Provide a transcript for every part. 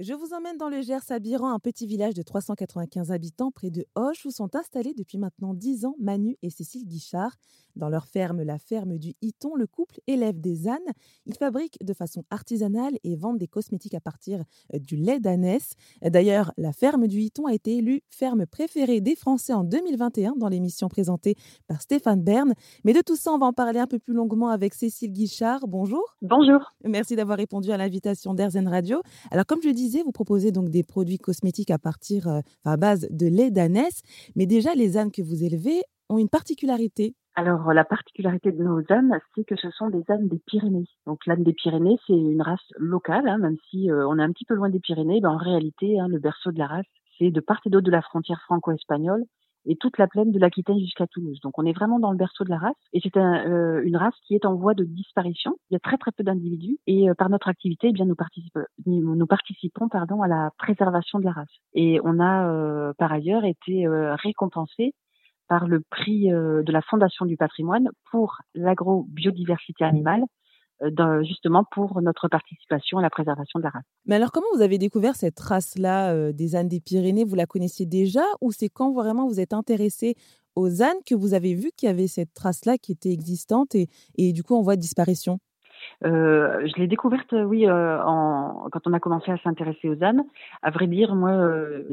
Je vous emmène dans le Gers à Biran, un petit village de 395 habitants près de Hoche où sont installés depuis maintenant 10 ans Manu et Cécile Guichard. Dans leur ferme, la ferme du Hiton, le couple élève des ânes. Ils fabriquent de façon artisanale et vendent des cosmétiques à partir euh, du lait d'ânesse. D'ailleurs, la ferme du Hiton a été élue ferme préférée des Français en 2021 dans l'émission présentée par Stéphane Bern. Mais de tout ça, on va en parler un peu plus longuement avec Cécile Guichard. Bonjour. Bonjour. Merci d'avoir répondu à l'invitation d'Airzen Radio. Alors, comme je le vous proposez donc des produits cosmétiques à partir, euh, à base de lait d'ânesse. Mais déjà, les ânes que vous élevez ont une particularité. Alors, la particularité de nos ânes, c'est que ce sont des ânes des Pyrénées. Donc, l'âne des Pyrénées, c'est une race locale, hein, même si euh, on est un petit peu loin des Pyrénées. En réalité, hein, le berceau de la race, c'est de part et d'autre de la frontière franco-espagnole et toute la plaine de l'Aquitaine jusqu'à Toulouse. Donc, on est vraiment dans le berceau de la race. Et c'est euh, une race qui est en voie de disparition. Il y a très très peu d'individus. Et euh, par notre activité, eh bien, nous, participons, pardon, à la préservation de la race. Et on a par ailleurs été récompensés par le prix euh, de la Fondation du patrimoine pour l'agrobiodiversité animale euh, justement pour notre participation à la préservation de la race. Mais alors, comment vous avez découvert cette race-là euh, des ânes des Pyrénées? Vous la connaissiez déjà ou c'est quand vraiment vous êtes intéressé aux ânes que vous avez vu qu'il y avait cette race-là qui était existante et, et du coup en voie de disparition? Je l'ai découverte, oui, en, quand on a commencé à s'intéresser aux ânes. À vrai dire, moi,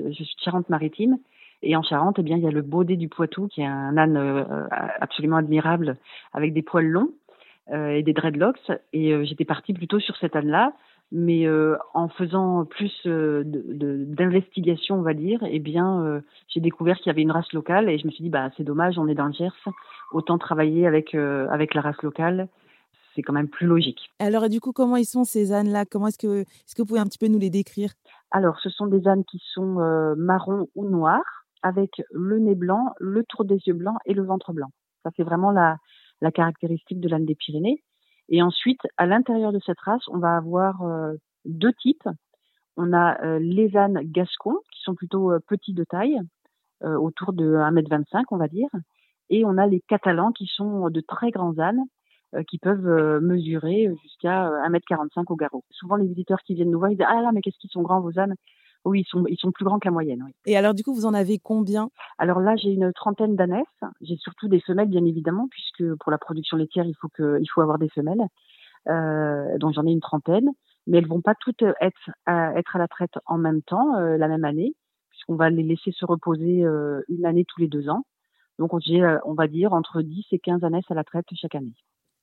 je suis de Charente-Maritime et en Charente, eh bien, il y a le Baudet du Poitou, qui est un âne euh, absolument admirable, avec des poils longs euh, et des dreadlocks. Et euh, j'étais partie plutôt sur cet âne-là, mais en faisant plus d'investigation, on va dire, eh bien, j'ai découvert qu'il y avait une race locale, et je me suis dit, bah, c'est dommage, on est dans le Gers, autant travailler avec avec la race locale c'est quand même plus logique. Alors, du coup, comment ils sont ces ânes-là? Comment est-ce que, est-ce que vous pouvez un petit peu nous les décrire? Alors, ce sont des ânes qui sont marrons ou noirs, avec le nez blanc, le tour des yeux blancs et le ventre blanc. Ça, c'est vraiment la, la caractéristique de l'âne des Pyrénées. Et ensuite, à l'intérieur de cette race, on va avoir euh, deux types. On a euh, les ânes gascons, qui sont plutôt euh, petits de taille, autour de 1m25, on va dire. Et on a les catalans, qui sont de très grands ânes, qui peuvent mesurer jusqu'à 1m45 au garrot. Souvent, les visiteurs qui viennent nous voir, ils disent Ah là, mais qu'est-ce qu'ils sont grands vos ânes oui, ils sont, ils sont plus grands que la moyenne. Oui. Et alors, du coup, vous en avez combien? Alors là, j'ai une trentaine d'ânesses. J'ai surtout des femelles, bien évidemment, puisque pour la production laitière, il faut, que, il faut avoir des femelles. Euh, donc j'en ai une trentaine, mais elles vont pas toutes être à, être à la traite en même temps, euh, la même année, puisqu'on va les laisser se reposer euh, une année tous les deux ans. Donc j'ai, euh, on va dire, entre 10 et 15 ânesses à la traite chaque année.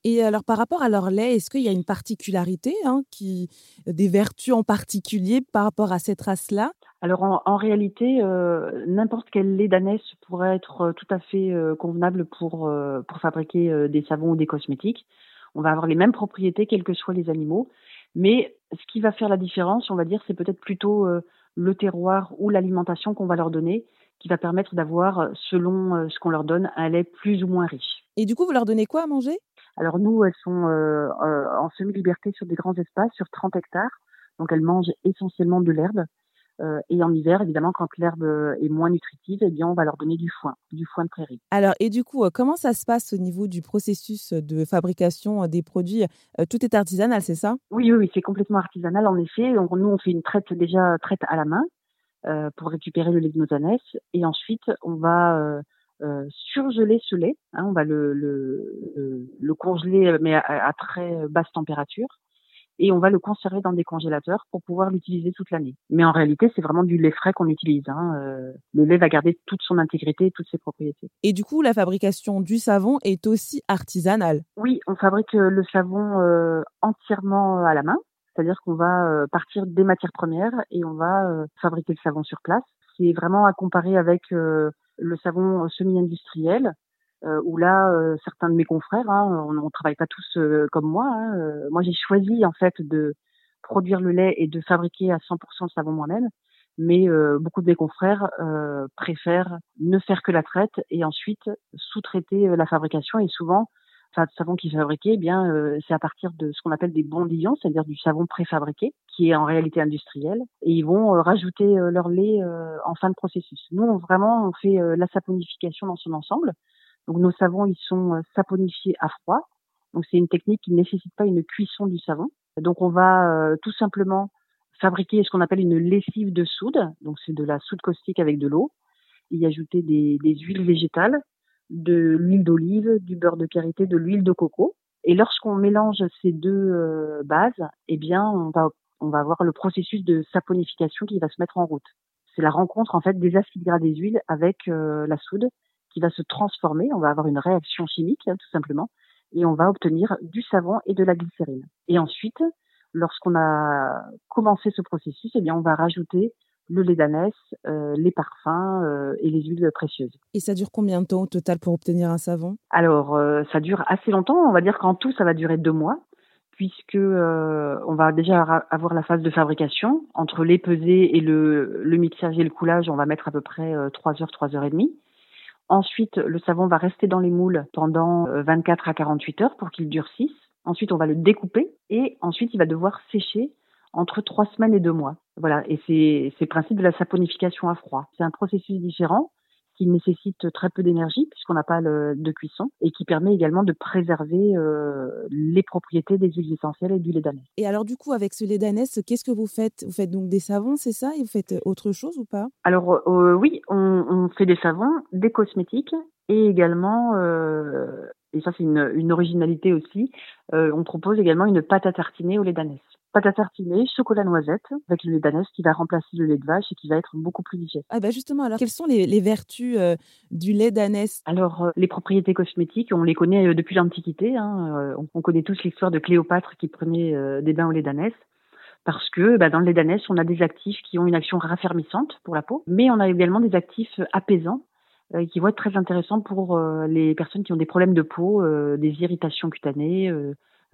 Et alors, par rapport à leur lait, est-ce qu'il y a une particularité, hein, qui, des vertus en particulier par rapport à cette race-là? Alors, en, réalité, euh, n'importe quel lait d'ânesse pourrait être euh, tout à fait euh, convenable pour, pour fabriquer des savons ou des cosmétiques. On va avoir les mêmes propriétés, quels que soient les animaux. Mais ce qui va faire la différence, on va dire, c'est peut-être plutôt le terroir ou l'alimentation qu'on va leur donner qui va permettre d'avoir, selon ce qu'on leur donne, un lait plus ou moins riche. Et du coup, vous leur donnez quoi à manger? Alors nous, elles sont euh, euh, en semi-liberté sur des grands espaces, sur 30 hectares. Donc elles mangent essentiellement de l'herbe. Euh, et en hiver, évidemment, quand l'herbe est moins nutritive, eh bien, on va leur donner du foin, du foin de prairie. Alors, et du coup, comment ça se passe au niveau du processus de fabrication des produits? Tout est artisanal, c'est ça? Oui, oui, oui c'est complètement artisanal, en effet. Donc, nous, on fait une traite déjà traite à la main pour récupérer le lait de nos ânesses. Et ensuite, on va euh, surgeler ce lait. Hein, on va le, le, le, congeler, mais à, très basse température. Et on va le conserver dans des congélateurs pour pouvoir l'utiliser toute l'année. Mais en réalité, c'est vraiment du lait frais qu'on utilise. Hein. Euh, le lait va garder toute son intégrité et toutes ses propriétés. Et du coup, la fabrication du savon est aussi artisanale Oui, on fabrique euh, le savon entièrement à la main. C'est-à-dire qu'on va partir des matières premières et on va fabriquer le savon sur place. C'est vraiment à comparer avec le savon semi-industriel, euh, où là, euh, certains de mes confrères, hein, on ne travaille pas tous euh, comme moi. Hein, moi, j'ai choisi en fait de produire le lait et de fabriquer à 100% le savon moi-même. Mais beaucoup de mes confrères préfèrent ne faire que la traite et ensuite sous-traiter la fabrication. Et souvent, enfin, le savon qui est fabriqué, eh bien, euh, c'est à partir de ce qu'on appelle des bondillons, c'est-à-dire du savon préfabriqué, qui est en réalité industriel, et ils vont euh, rajouter euh, leur lait en fin de processus. Nous, on, vraiment, on fait la saponification dans son ensemble. Donc, nos savons, ils sont saponifiés à froid, Donc c'est une technique qui ne nécessite pas une cuisson du savon. Donc on va tout simplement fabriquer ce qu'on appelle une lessive de soude. Donc c'est de la soude caustique avec de l'eau. Y ajouter des, des huiles végétales, de l'huile d'olive, du beurre de karité, de l'huile de coco. Et lorsqu'on mélange ces deux bases, eh bien on va on va avoir le processus de saponification qui va se mettre en route. C'est la rencontre en fait des acides gras des huiles avec euh, la soude qui va se transformer. On va avoir une réaction chimique hein, tout simplement et on va obtenir du savon et de la glycérine. Et ensuite, lorsqu'on a commencé ce processus, eh bien on va rajouter le lait d'ânesse, euh, les parfums euh, et les huiles précieuses. Et ça dure combien de temps au total pour obtenir un savon? Alors, ça dure assez longtemps. On va dire qu'en tout, ça va durer deux mois puisque euh, on va déjà avoir la phase de fabrication. Entre les pesées et le, le mixage et le coulage, on va mettre à peu près euh, 3 heures, 3 heures et demie. Ensuite, le savon va rester dans les moules pendant 24 euh, à 48 heures pour qu'il durcisse. Ensuite, on va le découper et ensuite, il va devoir sécher entre 3 semaines et 2 mois. Voilà, et c'est le principe de la saponification à froid. C'est un processus différent qui nécessite très peu d'énergie puisqu'on n'a pas de cuisson et qui permet également de préserver euh, les propriétés des huiles essentielles et du lait d'ânesse. Et alors du coup avec ce lait d'ânesse, qu'est-ce que vous faites? Vous faites donc des savons, c'est ça? Et vous faites autre chose ou pas? Alors euh, oui, on, on, fait des savons, des cosmétiques et également euh, et ça c'est une, une, originalité aussi, on propose également une pâte à tartiner au lait d'ânesse pâte à tartiner, chocolat noisette avec le lait d'ânesse qui va remplacer le lait de vache et qui va être beaucoup plus digeste. Ah bah justement, alors quelles sont les, les vertus euh, du lait d'ânesse Alors euh, les propriétés cosmétiques, on les connaît euh, depuis l'Antiquité. Hein, on, on, connaît tous l'histoire de Cléopâtre qui prenait des bains au lait d'ânesse. Parce que bah, dans le lait d'ânesse, on a des actifs qui ont une action raffermissante pour la peau, mais on a également des actifs apaisants qui vont être très intéressants pour les personnes qui ont des problèmes de peau, des irritations cutanées,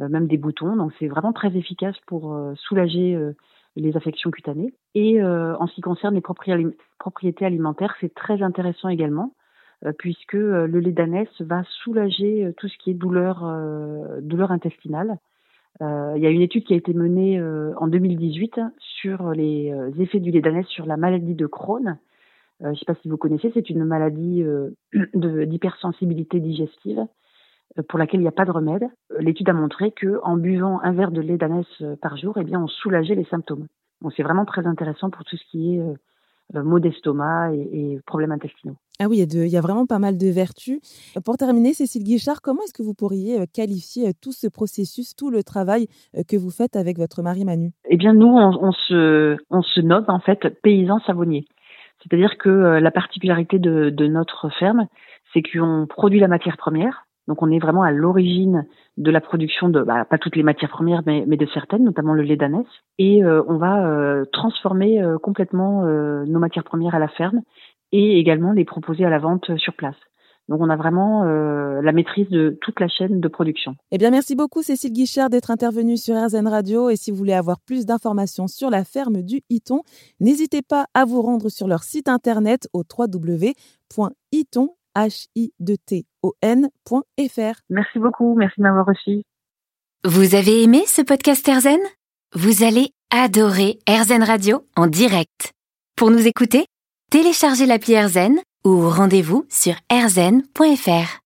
même des boutons. Donc c'est vraiment très efficace pour euh, soulager euh, les affections cutanées. Et en ce qui concerne les propriétés alimentaires, c'est très intéressant également puisque le lait d'ânesse va soulager tout ce qui est douleur, douleur intestinale. il y a une étude qui a été menée en 2018 sur les effets du lait d'ânesse sur la maladie de Crohn. je ne sais pas si vous connaissez, c'est une maladie d'hypersensibilité digestive euh, pour laquelle il n'y a pas de remède. Euh, l'étude a montré que en buvant un verre de lait d'ânesse euh, par jour, eh bien, on soulageait les symptômes. Donc c'est vraiment très intéressant pour tout ce qui est euh, maux d'estomac et, et, problèmes intestinaux. Ah oui, il y, a il y, a vraiment pas mal de vertus. Pour terminer, Cécile Guichard, comment est-ce que vous pourriez qualifier tout ce processus, tout le travail que vous faites avec votre mari Manu? Eh bien, nous, on, on, se, on se nomme en fait paysans savonniers. C'est-à-dire que la particularité de, de notre ferme, c'est qu'on produit la matière première, donc on est vraiment à l'origine de la production de, bah, pas toutes les matières premières, mais, de certaines, notamment le lait d'ânesse. Et euh, on va euh, transformer euh, complètement nos matières premières à la ferme et également les proposer à la vente sur place. Donc on a vraiment la maîtrise de toute la chaîne de production. Eh bien merci beaucoup Cécile Guichard d'être intervenue sur RZN Radio et si vous voulez avoir plus d'informations sur la ferme du Hiton, n'hésitez pas à vous rendre sur leur site internet au www.hiton h-i-t-o-n.fr. Merci beaucoup, merci de m'avoir reçu. Vous avez aimé ce podcast Erzen Vous allez adorer Erzen Radio en direct. Pour nous écouter, téléchargez l'appli Erzen ou rendez-vous sur erzen.fr.